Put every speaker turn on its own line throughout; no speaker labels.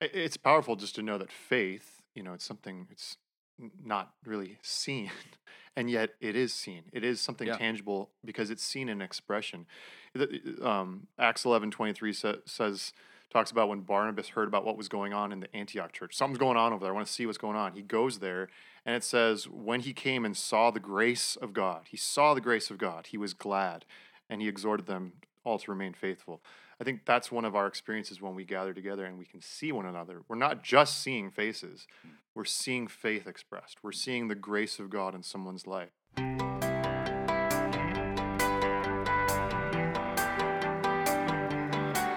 It's powerful just to know that faith, you know, it's something it's not really seen, and yet it is seen. It is something
Yeah.
tangible because it's seen in expression. The- Um, Acts eleven twenty three sa- says talks about when Barnabas heard about what was going on in the Antioch church. Something's going on over there. I want to see what's going on. He goes there, and it says when he came and saw the grace of God, he saw the grace of God. He was glad, and he exhorted them all to remain faithful. I think that's one of our experiences when we gather together and we can see one another. We're not just seeing faces, we're seeing faith expressed. We're seeing the grace of God in someone's life.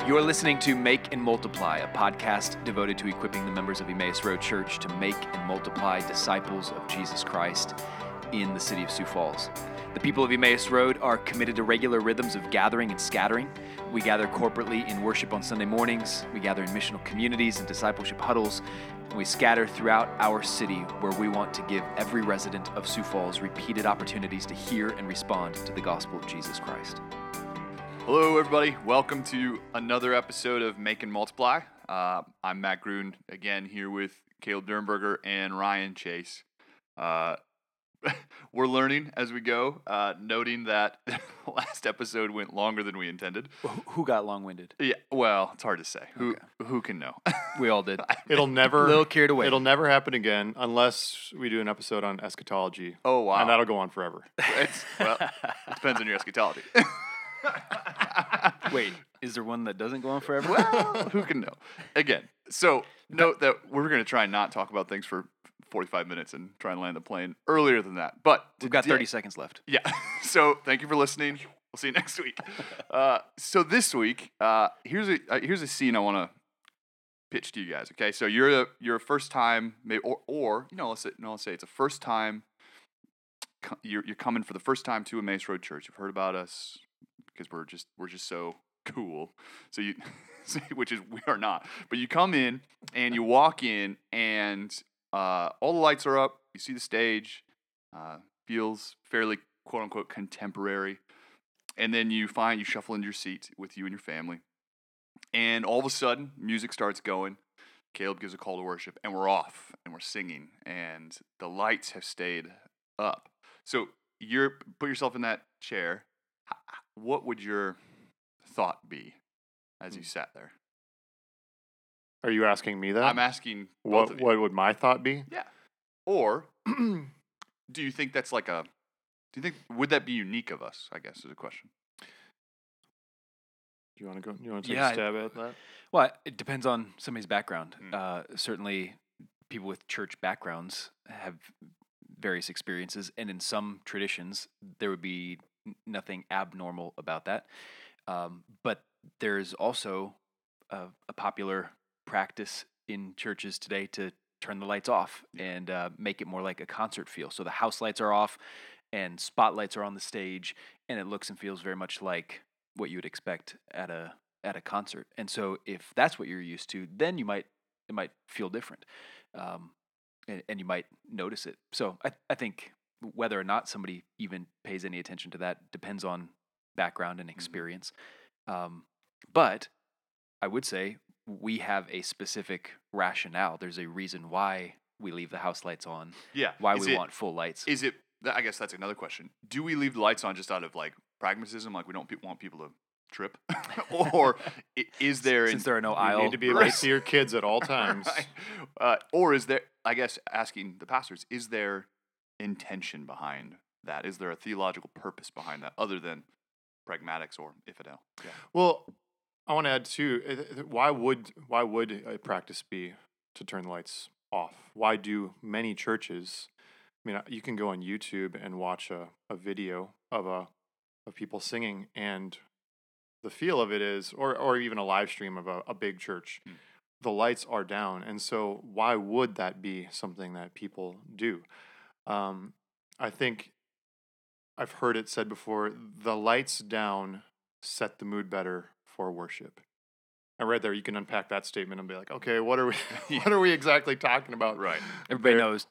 You are listening to Make and Multiply, a podcast devoted to equipping the members of Emmaus Road Church to make and multiply disciples of Jesus Christ in the city of Sioux Falls. The people of Emmaus Road are committed to regular rhythms of gathering and scattering. We gather corporately in worship on Sunday mornings, we gather in missional communities and discipleship huddles, and we scatter throughout our city where we want to give every resident of Sioux Falls repeated opportunities to hear and respond to the gospel of Jesus Christ.
Hello, everybody. Welcome to another episode of Make and Multiply. Uh, I'm Matt Grun, again here with Caleb Dernberger and Ryan Chase. Uh, we're learning as we go, uh, noting that the last episode went longer than we intended.
Who got long winded?
Yeah, well, it's hard to say. Who who can know?
We all did.
It'll never
Little carried away.
It'll never happen again unless we do an episode on eschatology.
oh wow,
And that'll go on forever.
it's, well, it depends on your eschatology.
Wait, is there one that doesn't go on forever?
well, who can know? Again, so note that we're going to try and not talk about things for 45 minutes and try and land the plane earlier than that. But
We've got 30 seconds left.
Yeah. So thank you for listening. We'll see you next week. Uh, so this week, uh, here's a uh, here's a scene I want to pitch to you guys. Okay, so you're a you're a first time, maybe or or you know let's say, no, let's say it's a first time. You're you're coming for the first time to Emmaus Road Church. You've heard about us because we're just we're just so cool. So you, which is we are not. But you come in and you walk in and uh, all the lights are up. You see the stage. Uh, feels fairly quote unquote contemporary. And then you find you shuffle into your seat with you and your family. And all of a sudden, music starts going. Caleb gives a call to worship, and we're off and we're singing, and the lights have stayed up. So you're put yourself in that chair. What would your thought be as you
Hmm.
sat there?
Are you asking me that?
I'm asking both
what
of you.
what would my thought be?
Yeah. Or do you think that's like a do you think would that be unique of us, I guess is a question.
Do you want to go? You want to take
Yeah, I-
a stab at that?
Well, it depends on somebody's background.
Mm.
Uh, certainly, people with church backgrounds have various experiences, and in some traditions, there would be nothing abnormal about that. Um, but there's also a, a popular practice in churches today to turn the lights off and uh, make it more like a concert feel. So the house lights are off, and spotlights are on the stage, and it looks and feels very much like what you would expect at a at a concert. And so if that's what you're used to, then you might it might feel different, um, and, and you might notice it. So I I think whether or not somebody even pays any attention to that depends on background and experience. Um, but I would say we have a specific rationale. There's a reason why we leave the house lights on,
Yeah.
why
is
we
it,
want full lights.
is it I guess that's another question. Do we leave the lights on just out of like pragmatism, like we don't pe- want people to trip? or is there
Since
an-
there are no
You
aisle
need to be able to
Right.
see your kids at all times.
Right. Uh, or is there, I guess, asking the pastors, is there intention behind that? Is there a theological purpose behind that other than pragmatics or infidel? Yeah.
Well, I want to add too. uh, th- Why would why would a practice be to turn the lights off? Why do many churches? I mean, uh, you can go on YouTube and watch a, a video of a of people singing, and the feel of it is, or or even a live stream of a, a big church.
Mm.
The lights are down, and so why would that be something that people do? Um, I think I've heard it said before. The lights down set the mood better for worship. And right there, you can unpack that statement and be like, okay, what are we, what are we exactly talking about?
Right.
Everybody
There-
knows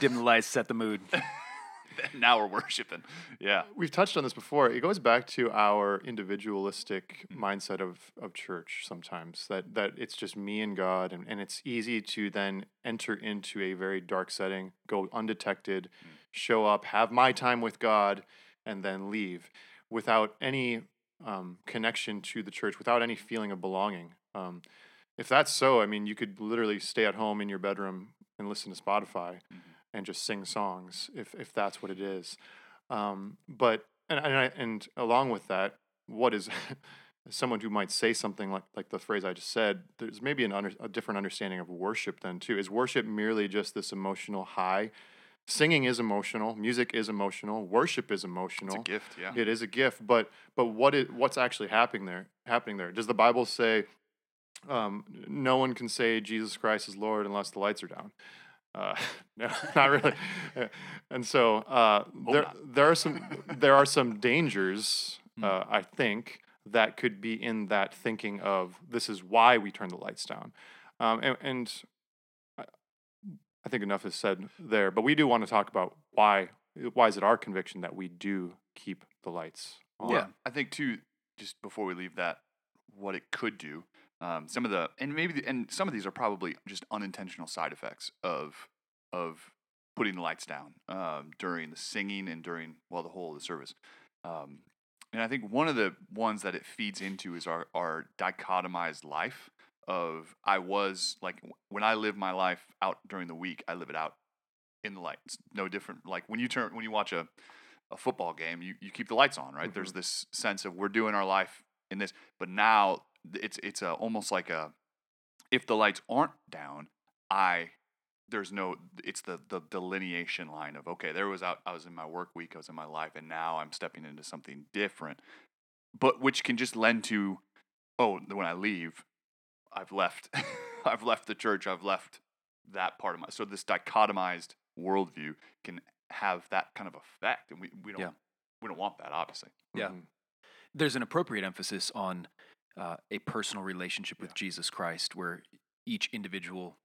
dim the lights, set the mood.
now we're worshiping. Yeah.
We've touched on this before. It goes back to our individualistic
Mm.
mindset of, of church sometimes that, that it's just me and God, and, and it's easy to then enter into a very dark setting, go undetected,
Mm.
show up, have my time with God, and then leave without any um, connection to the church, without any feeling of belonging. Um, if that's so, I mean, you could literally stay at home in your bedroom and listen to Spotify
Mhm.
and just sing songs if, if that's what it is. Um, but and and, I, and along with that, what is someone who might say something like like the phrase I just said? There's maybe an under, a different understanding of worship then too. Is worship merely just this emotional high? Singing is emotional. Music is emotional. Worship is emotional.
It's a gift. Yeah.
It is a gift, but but what is what's actually happening there? Happening there? Does the Bible say um, no one can say Jesus Christ is Lord unless the lights are down? Uh, no, not really. Uh, and so uh, there
not.
there are some there are some dangers
Mm.
uh, I think that could be in that thinking of this is why we turn the lights down, um, and, and I think enough is said there. But we do want to talk about why why is it our conviction that we do keep the lights on?
Yeah.
I think too. Just before we leave that, what it could do. Um, some of the and maybe the, and some of these are probably just unintentional side effects of of putting the lights down um, during the singing and during well the whole of the service. Um, and I think one of the ones that it feeds into is our our dichotomized life of I was like when I live my life out during the week, I live it out in the light. It's no different. Like when you turn when you watch a a football game, you, you keep the lights on, right? There's mm-hmm. this sense of we're doing our life in this, but now it's it's a, almost like a if the lights aren't down, I there's no it's the the delineation line of okay, there was out I was in my work week, I was in my life, and now I'm stepping into something different, but which can just lend to oh when I leave, I've left I've left the church, I've left that part of my so this dichotomized worldview can have that kind of effect, and we we don't
Yeah.
we don't want that obviously.
Yeah.
Mhm.
there's an appropriate emphasis on uh, a personal relationship with
Yeah.
Jesus Christ, where each individual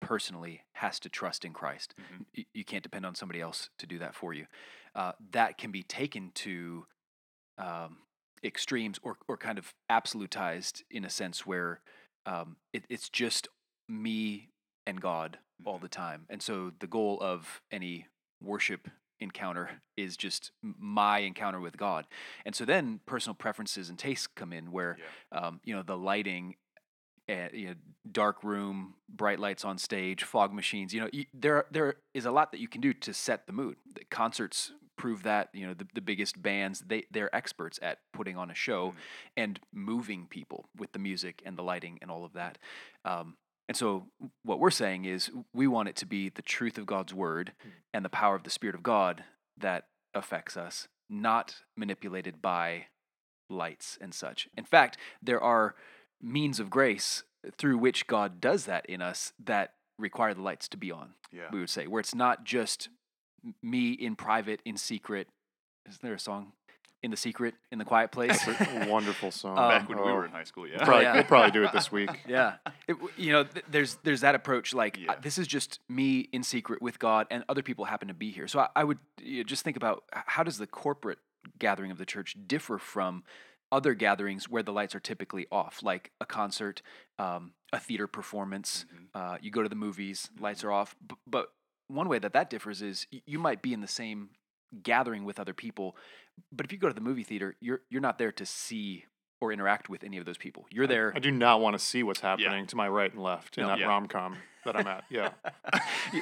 personally has to trust in Christ.
Mhm.
Y- You can't depend on somebody else to do that for you. Uh, that can be taken to um, extremes or, or kind of absolutized in a sense where um, it, it's just me and God all
Mhm.
the time. And so the goal of any worship encounter is just my encounter with God. And so then personal preferences and tastes come in where
Yeah.
um, you know the lighting uh, you know, dark room, bright lights on stage, fog machines. You know, y there there is a lot that you can do to set the mood. The concerts prove that. You know, the, the biggest bands they they're experts at putting on a show
Mhm.
and moving people with the music and the lighting and all of that. Um, and so what we're saying is we want it to be the truth of God's word and the power of the Spirit of God that affects us, not manipulated by lights and such. In fact, there are means of grace through which God does that in us that require the lights to be on.
Yeah.
We would say where it's not just me in private, in secret. Is there a song? In the secret, in the quiet place.
That's a wonderful song.
Um,
Back when we
Oh,
were in high school, yeah.
We'll probably,
Yeah.
we'll probably do it this week.
yeah It you know th- there's there's that approach like uh, this is just me in secret with god and other people happen to be here so i, I would you know, just think about how does the corporate gathering of the church differ from other gatherings where the lights are typically off like a concert um, a theater performance
Mhm.
uh, you go to the movies lights are off b- but one way that that differs is you might be in the same gathering with other people but if you go to the movie theater you're you're not there to see or interact with any of those people you're there
I do not want to see what's happening to my right and left in
No.
that
Yeah.
rom com that I'm at. Yeah.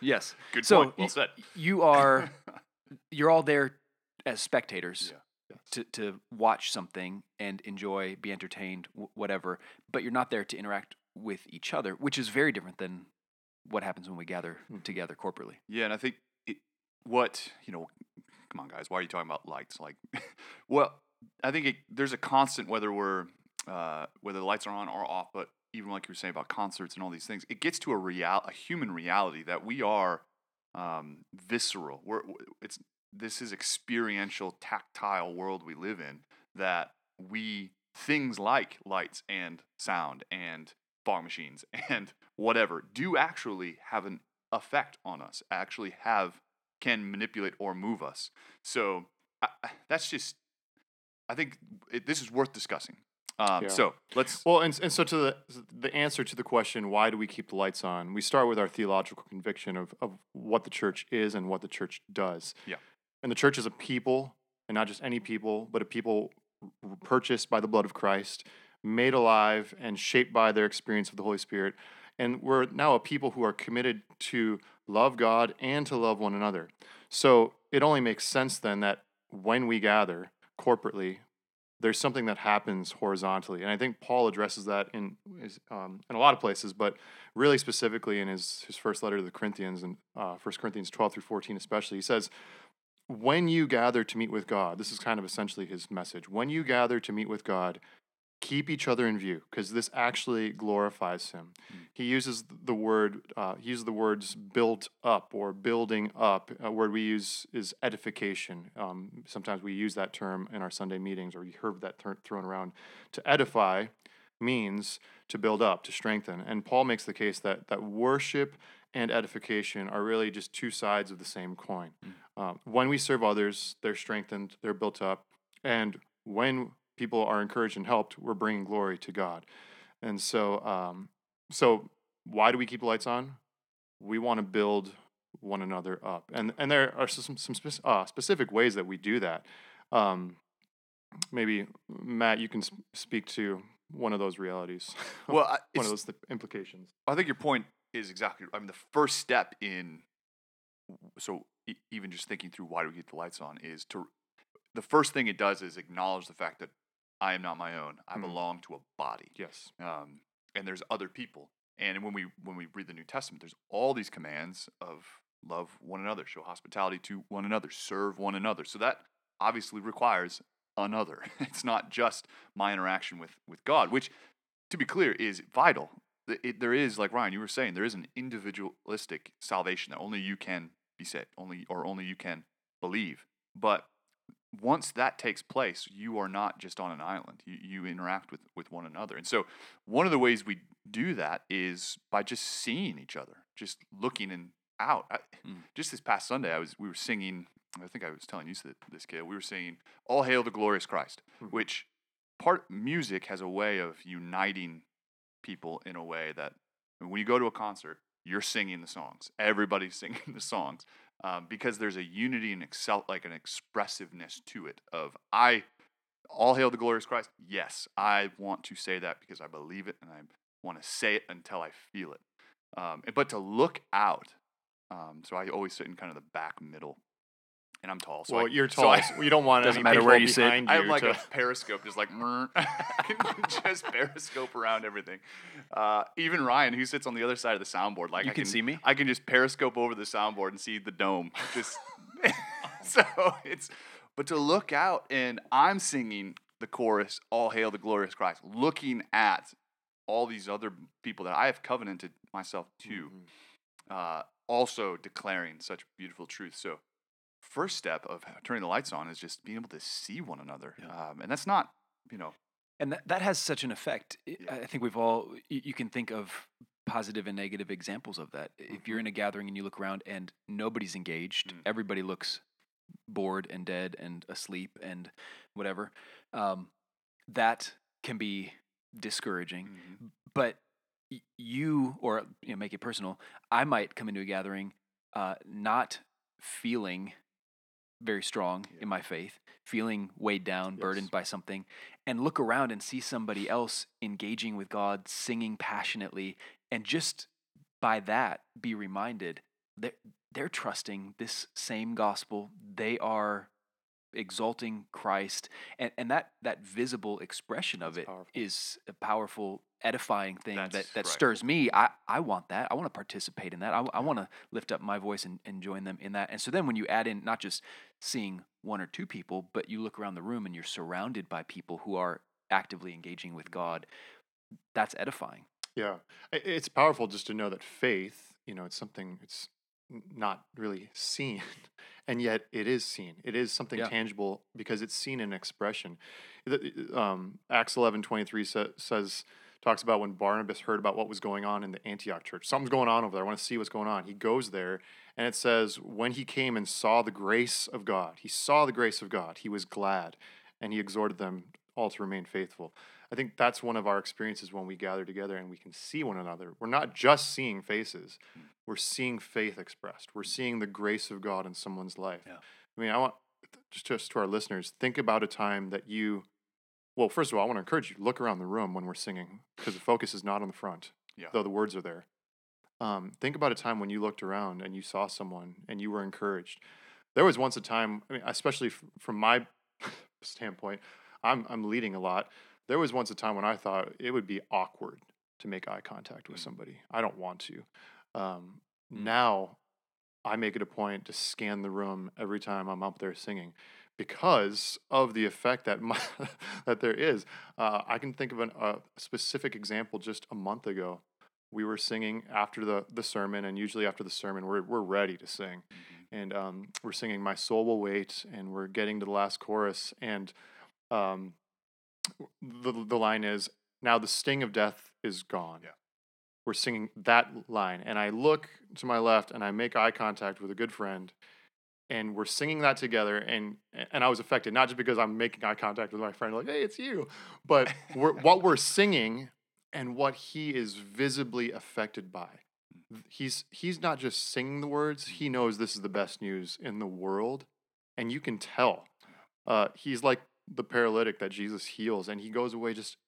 Yes.
Good
so
point. Well said.
You are you're all there as spectators
Yeah.
to to watch something and enjoy, be entertained, w- whatever, but you're not there to interact with each other, which is very different than what happens when we gather
Mhm.
together corporately.
Yeah, and I think it, what you know, come on, guys, why are you talking about lights? Like, well, I think it, there's a constant whether we're uh, whether the lights are on or off, but even like you were saying about concerts and all these things, it gets to a real a human reality that we are um, visceral. We're it's this is experiential, tactile world we live in that we things like lights and sound and fog machines and whatever do actually have an effect on us actually have can manipulate or move us. So I, that's just, I think it, this is worth discussing. Um,
Yeah.
So let's.
Well, and, and so to the the answer to the question, why do we keep the lights on? We start with our theological conviction of, of what the church is and what the church does.
Yeah.
And the church is a people, and not just any people, but a people purchased by the blood of Christ, made alive and shaped by their experience of the Holy Spirit. And we're now a people who are committed to love God and to love one another. So it only makes sense then that when we gather corporately, there's something that happens horizontally, and I think Paul addresses that in um, in a lot of places, but really specifically in his his first letter to the Corinthians and uh, 1 Corinthians 12 through 14 especially. He says, "When you gather to meet with God, this is kind of essentially his message. When you gather to meet with God, keep each other in view, because this actually glorifies Him." He uses the word uh, he uses the words "built up" or "building up." A word we use is edification. Um, sometimes we use that term in our Sunday meetings, or you heard that ter- thrown around. To edify means to build up, to strengthen. And Paul makes the case that that worship and edification are really just two sides of the same coin. Um, when we serve others, they're strengthened, they're built up, and when people are encouraged and helped, we're bringing glory to God. And so, um, so why do we keep lights on? We want to build one another up, and and there are some some spec- uh, specific ways that we do that. Um, maybe Matt, you can s- speak to one of those realities.
Well, I-
one of those th- implications.
I think your point is exactly. I mean, the first step in so e- even just thinking through why do we keep the lights on is to the first thing it does is acknowledge the fact that I am not my own. I
Mhm.
belong to a body,
Yes.
um, and there's other people. And when we when we read the New Testament, there's all these commands of love one another, show hospitality to one another, serve one another. So that obviously requires another. It's not just my interaction with with God, which, to be clear, is vital. Th- It, there is, like Ryan, you were saying, there is an individualistic salvation that only you can be saved, only or only you can believe. But once that takes place, you are not just on an island. You, you interact with, with one another. And so, one of the ways we do that is by just seeing each other, just looking and out. I,
Mm.
Just this past Sunday, I was we were singing. I think I was telling you this, this kid. We were singing "All Hail the Glorious Christ,"
Mhm.
which part music has a way of uniting people in a way that when you go to a concert, you're singing the songs. Everybody's singing the songs um, because there's a unity and excel like an expressiveness to it. Of I, all hail the glorious Christ. Yes, I want to say that because I believe it and I want to say it until I feel it. Um, but to look out, um, so I always sit in kind of the back middle, and I'm tall. So
well,
I,
you're
so
tall.
I-
so you don't want
Doesn't matter where you sit.
I have like
to,
a periscope, just like just periscope around everything. Uh, even Ryan, who sits on the other side of the soundboard, like
You
I
can see me?
I can just periscope over the soundboard and see the dome. Just so it's, but to look out and I'm singing the chorus, "All Hail the Glorious Christ," looking at all these other people that I have covenanted myself to,
Mhm.
uh, also declaring such beautiful truth. So, first step of turning the lights on is just being able to see one another,
Yeah.
um, and that's not, you know,
and that, that has such an effect I-
Yeah.
i think we've all you, you can think of positive and negative examples of that if you're in a gathering and you look around and nobody's engaged
Mm.
everybody looks bored and dead and asleep and whatever um, that can be discouraging
mhm,
but you or you know make it personal i might come into a gathering uh, not feeling very strong
Yeah.
in my faith feeling weighed down
Yes.
burdened by something and look around and see somebody else engaging with god singing passionately and just by that be reminded that they're trusting this same gospel they are exalting christ and, and that that visible expression of
That's
it
powerful.
is a powerful edifying thing that,
That's
that
right.
stirs me I, I want that i want to participate in that i, I want to lift up my voice and, and join them in that and so then when you add in not just seeing one or two people but you look around the room and you're surrounded by people who are actively engaging with god that's edifying
Yeah, it's powerful just to know that faith, you know, it's something it's not really seen, and yet it is seen. It is something
Yeah.
tangible because it's seen in expression. Um, Acts eleven twenty three sa- says talks about when Barnabas heard about what was going on in the Antioch church. Something's going on over there. I want to see what's going on. He goes there, and it says, when he came and saw the grace of God, he saw the grace of God, he was glad, and he exhorted them all to remain faithful. I think that's one of our experiences when we gather together and we can see one another. We're not just seeing faces, we're seeing faith expressed. We're seeing the grace of God in someone's life.
Yeah.
I mean, I want just, just to our listeners, think about a time that you, well, first of all, I want to encourage you look around the room when we're singing because the focus is not on the front,
Yeah.
though the words are there. Um, think about a time when you looked around and you saw someone and you were encouraged. There was once a time, I mean, especially f- from my standpoint, I'm I'm leading a lot. There was once a time when I thought it would be awkward to make eye contact with
Mm.
somebody. I don't want to. Um,
Mm.
Now, I make it a point to scan the room every time I'm up there singing, because of the effect that my, that there is. Uh, I can think of an, a specific example. Just a month ago, we were singing after the the sermon, and usually after the sermon, we're we're ready to sing and um, we're singing "My Soul Will Wait," and we're getting to the last chorus, and um, the the line is, "Now the sting of death is gone."
Yeah.
We're singing that line, and I look to my left, and I make eye contact with a good friend, and we're singing that together, and and I was affected not just because I'm making eye contact with my friend, like, "Hey, it's you," but we're, what we're singing and what he is visibly affected by. He's he's not just singing the words he knows this is the best news in the world and you can tell uh, he's like the paralytic that jesus heals and he goes away just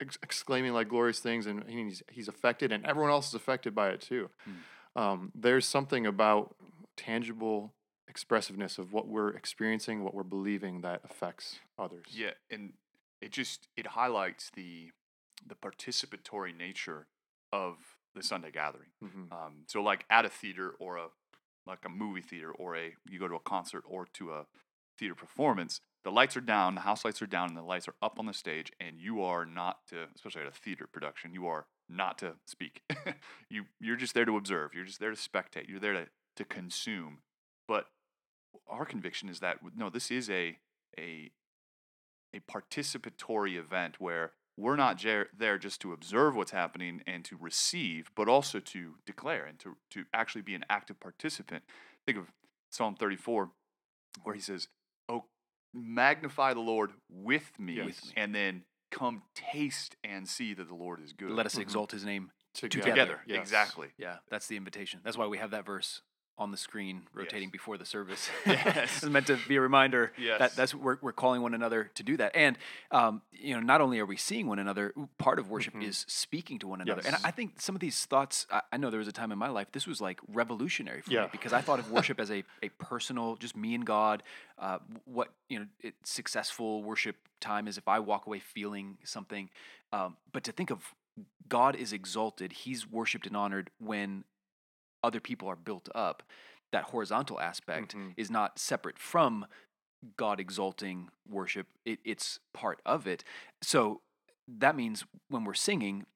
ex- exclaiming like glorious things and he's, he's affected and everyone else is affected by it too. Um, there's something about tangible expressiveness of what we're experiencing what we're believing that affects others
Yeah, and it just it highlights the the participatory nature of the Sunday gathering.
Mhm.
Um, so like at a theater or a like a movie theater or a you go to a concert or to a theater performance, the lights are down, the house lights are down, and the lights are up on the stage, and you are not to, especially at a theater production, you are not to speak. you you're just there to observe. You're just there to spectate. You're there to to consume. But our conviction is that no, this is a a a participatory event where we're not jer- there just to observe what's happening and to receive, but also to declare and to, to actually be an active participant. Think of Psalm 34, where he says, Oh, magnify the Lord with me,
With me.
and then come taste and see that the Lord is good.
Let us
Mhm.
exalt his name.
together,
together.
yes.
Exactly.
Yeah, that's the invitation. That's why we have that verse on the screen rotating
Yes.
before the service.
Yes.
it's meant to be a reminder
Yes.
that that's we're, we're calling one another to do that. And um, you know, not only are we seeing one another, part of worship
Mhm.
is speaking to one another. And
Yes.
I, I think some of these thoughts, I, I know there was a time in my life this was like revolutionary for
Yeah.
me because I thought of worship as a, a personal, just me and God. Uh, what you know, it, successful worship time is if I walk away feeling something. Um, but to think of God is exalted, He's worshipped and honored when other people are built up. That horizontal aspect
Mhm.
is not separate from God exalting worship, it, it's part of it. So that means when we're singing,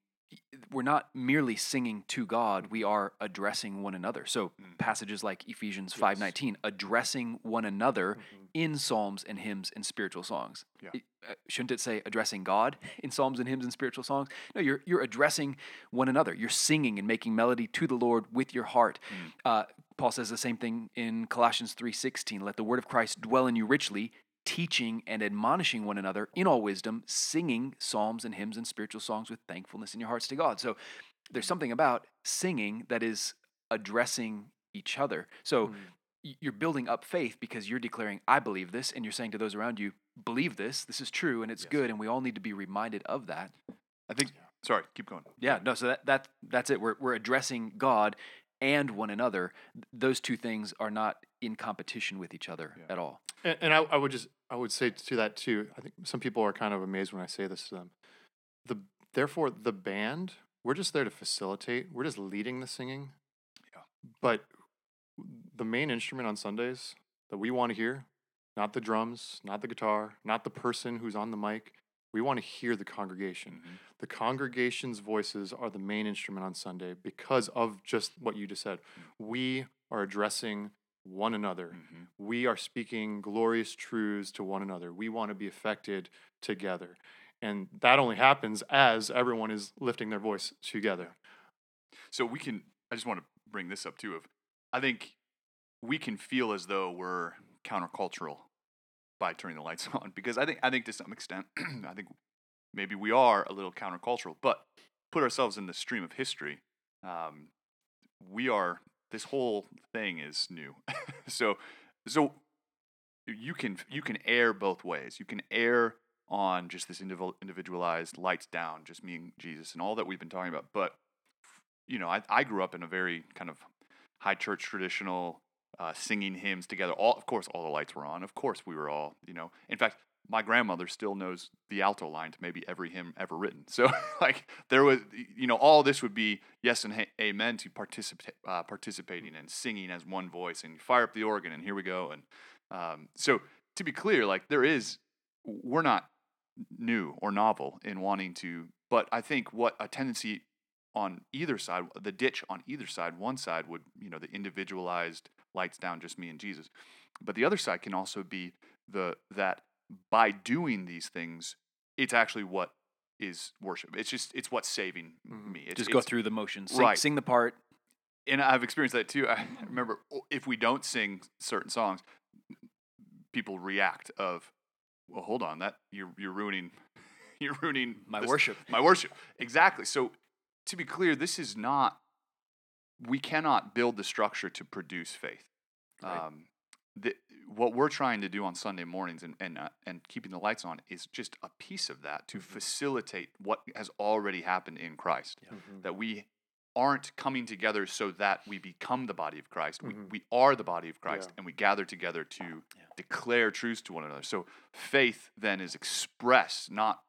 we're not merely singing to God, we are addressing one another. So
Mhm.
passages like Ephesians
Yes.
5:19 addressing one another
Mhm.
In psalms and hymns and spiritual songs.
Yeah.
It- uh, shouldn't it say addressing God in psalms and hymns and spiritual songs? No, you're you're addressing one another. You're singing and making melody to the Lord with your heart.
Mm.
Uh, Paul says the same thing in Colossians 3:16. Let the word of Christ dwell in you richly, teaching and admonishing one another in all wisdom, singing psalms and hymns and spiritual songs with thankfulness in your hearts to God. So there's something about singing that is addressing each other. So
Mm.
Y- you're building up faith because you're declaring, I believe this, and you're saying to those around you, believe this, this is true and it's
Yes.
good, and we all need to be reminded of that.
I think. Sorry, keep going.
Yeah, no, so that, that that's it. We're we're addressing God and one another. Those two things are not in competition with each other
Yeah.
at all.
And, and I, I would just I would say to that too. I think some people are kind of amazed when I say this to them. The therefore the band we're just there to facilitate. We're just leading the singing.
Yeah.
But the main instrument on Sundays that we want to hear, not the drums, not the guitar, not the person who's on the mic. We want to hear the congregation.
Mhm.
The congregation's voices are the main instrument on Sunday because of just what you just said. We are addressing one another
Mhm.
we are speaking glorious truths to one another. We want to be affected together. And that only happens as everyone is lifting their voice together.
So we can. I just want to bring this up too. Of I think we can feel as though we're countercultural by turning the lights on because I think I think to some extent I think maybe we are a little countercultural, but put ourselves in the stream of history. Um, we are. This whole thing is new. so so you can you can err both ways. You can err on just this individual individualized lights down, just me and Jesus, and all that we've been talking about. But you know, I, I grew up in a very kind of high church traditional uh, singing hymns together. All of course, all the lights were on. Of course, we were all you know. In fact, my grandmother still knows the alto line to maybe every hymn ever written. So like there was, you know, all this would be yes and amen to participate, uh, participating and singing as one voice, and you fire up the organ, and here we go. And um, so to be clear, like there is, we're not new or novel in wanting to, but I think what a tendency on either side, the ditch on either side, one side would, you know, the individualized lights down, just me and Jesus, but the other side can also be the that by doing these things, it's actually what is worship. It's just it's what's saving
Mhm.
me. It's,
Just go through the motions. Sing,
Right.
sing the part.
and I've experienced that too. I remember if we don't sing certain songs, people react of, well, hold on, that you're you're ruining, you're ruining
My
this-
worship.
my worship. Exactly. So to be clear, this is not. We cannot build the structure to produce faith.
Right.
Um, the, what we're trying to do on Sunday mornings and and uh, and keeping the lights on is just a piece of that to facilitate what has already happened in Christ.
Mhm.
That we aren't coming together so that we become the body of Christ.
Mhm.
We, we are the body of Christ
Yeah.
and we gather together to
Yeah.
declare truths to one another. So faith then is expressed, not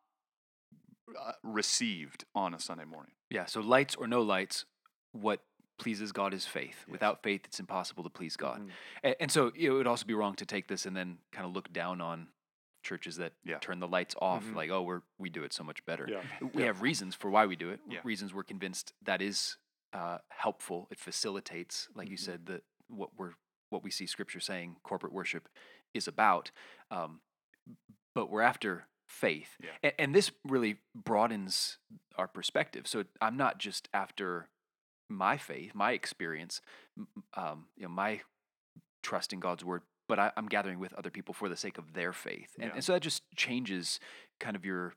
uh, received on a Sunday morning.
Yeah. So lights or no lights, what pleases God is faith.
Yes.
Without faith, it's impossible to please God.
Mhm.
A- And, so it would also be wrong to take this and then kind of look down on churches that
Yeah.
turn the lights off.
Mhm.
Like, oh, we're we do it so much better.
Yeah.
We
Yeah.
have reasons for why we do it. Reasons we're convinced that is uh, helpful. It facilitates, like you
Mhm.
said, that what we're what we see Scripture saying corporate worship is about. Um, but we're after faith,
Yeah.
and, and this really broadens our perspective. So I'm not just after my faith, my experience, um, you know, my trust in God's word, but I, I'm gathering with other people for the sake of their faith, and,
Yeah.
and so that just changes kind of your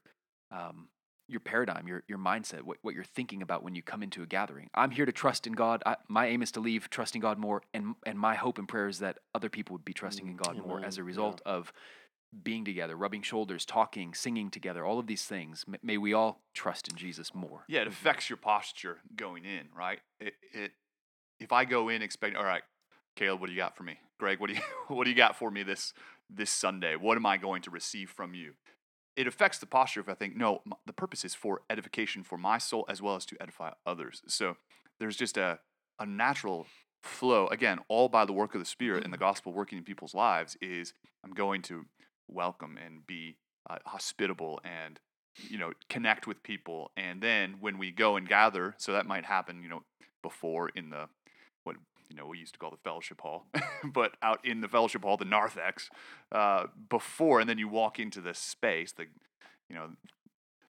um, your paradigm, your your mindset, what, what you're thinking about when you come into a gathering. I'm here to trust in God. I, my aim is to leave trusting God more, and and my hope and prayer is that other people would be trusting in
Mm,
God more as a
amen, yeah.
result of being together, rubbing shoulders, talking, singing together, all of these things. May we all trust in Jesus more.
Yeah, it mm-hmm. affects your posture going in, right? It, it if I go in expecting, all right, Caleb, what do you got for me? Greg, what do you what do you got for me this this Sunday? What am I going to receive from you? It affects the posture if I think, no, the purpose is for edification for my soul as well as to edify others. So there's just a a natural flow again, all by the work of the Spirit and the mm-hmm. gospel working in people's lives. Is I'm going to welcome and be uh, hospitable and you know connect with people. And then when we go and gather so that might happen you know before in the what you know we used to call the fellowship hall but out in the fellowship hall the narthex uh, before and then you walk into this space the you know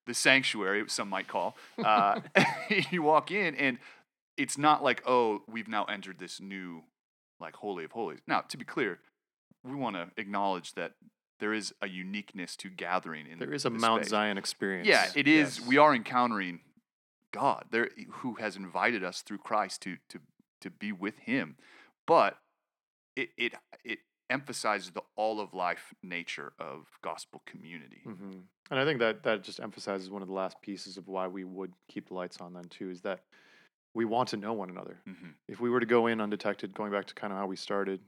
the sanctuary some might call uh, you walk in and it's not like oh we've now entered this new like holy of holies. Now to be clear we want to acknowledge that there is a uniqueness to gathering in
There is a Mount
space.
Zion experience.
Yeah, it is.
Yes.
We are encountering God there, who has invited us through Christ to to to be with Him, but it it it emphasizes the all of life nature of gospel community.
hmm And I think that that just emphasizes one of the last pieces of why we would keep the lights on then too is that we want to know one another.
hmm
If we were to go in undetected, going back to kind of how we started,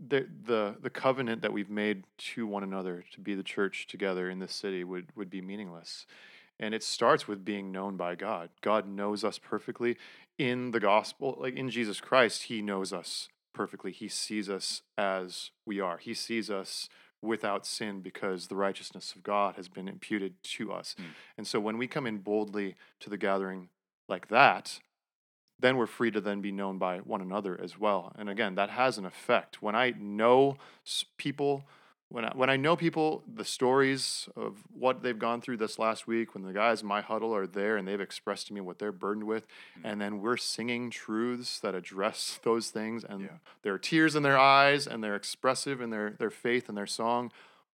the the the covenant that we've made to one another to be the church together in this city would would be meaningless. And it starts with being known by God. God knows us perfectly in the gospel, like in Jesus Christ, He knows us perfectly. He sees us as we are. He sees us without sin because the righteousness of God has been imputed to us.
Mm.
And so when we come in boldly to the gathering like that, then we're free to then be known by one another as well. And again, that has an effect. When I know people when I, when I know people, the stories of what they've gone through this last week, when the guys in my huddle are there and they've expressed to me what they're burdened with, hmm. and then we're singing truths that address those things, and
Yeah.
there are tears in their eyes, and they're expressive in their their faith and their song,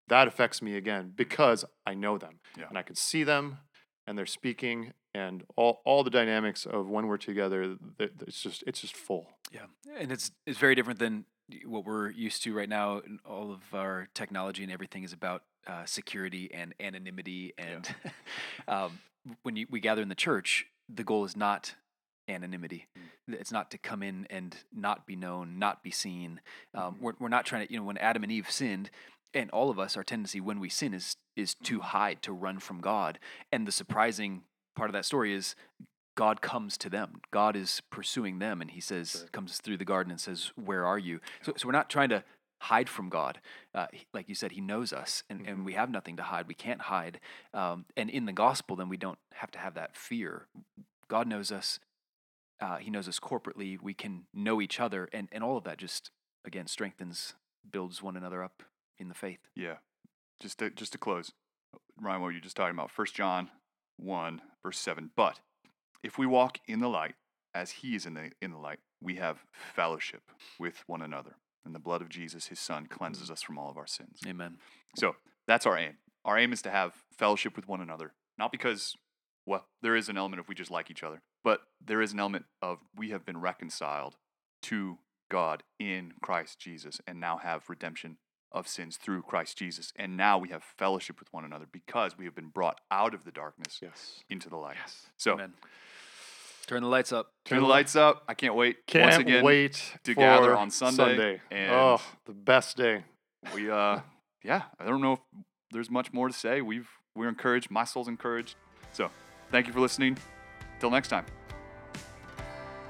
that affects me again because I know them
Yeah.
and I can see them, and they're speaking, and all all the dynamics of when we're together, it's just it's just full.
Yeah, and it's it's very different than what we're used to right now. and All of our technology and everything is about uh, security and anonymity. And um, when you, we gather in the church, the goal is not anonymity.
Mm.
It's not to come in and not be known, not be seen. Um,
Mm-hmm.
we're we're not trying to. You know, when Adam and Eve sinned. And all of us, our tendency when we sin is is to
Mm-hmm.
hide, to run from God. And the surprising part of that story is God comes to them. God is pursuing them, and He says,
Right.
comes through the garden and says, "Where are you?" So, so we're not trying to hide from God. Uh, like you said, He knows us, and, and we have nothing to hide. We can't hide. Um, and in the gospel, then we don't have to have that fear. God knows us. Uh, he knows us corporately. We can know each other, and and all of that just again strengthens, builds one another up in the faith.
Yeah. Just to just to close, Ryan, what were you just talking about? First John one verse seven. But if we walk in the light, as He is in the in the light, we have fellowship with one another, and the blood of Jesus, His Son, cleanses mm. us from all of our sins.
Amen.
So that's our aim. Our aim is to have fellowship with one another, not because, well, there is an element of we just like each other, but there is an element of we have been reconciled to God in Christ Jesus and now have redemption of sins through Christ Jesus. And now we have fellowship with one another because we have been brought out of the darkness
Yes.
into the light. So
Amen. Turn the lights up.
turn the lights up. I can't wait.
Can't
Once again,
wait
to
for
gather on Sunday, and-
oh, the best day.
we uh yeah i don't know if there's much more to say we've we're encouraged my soul's encouraged so thank you for listening till next time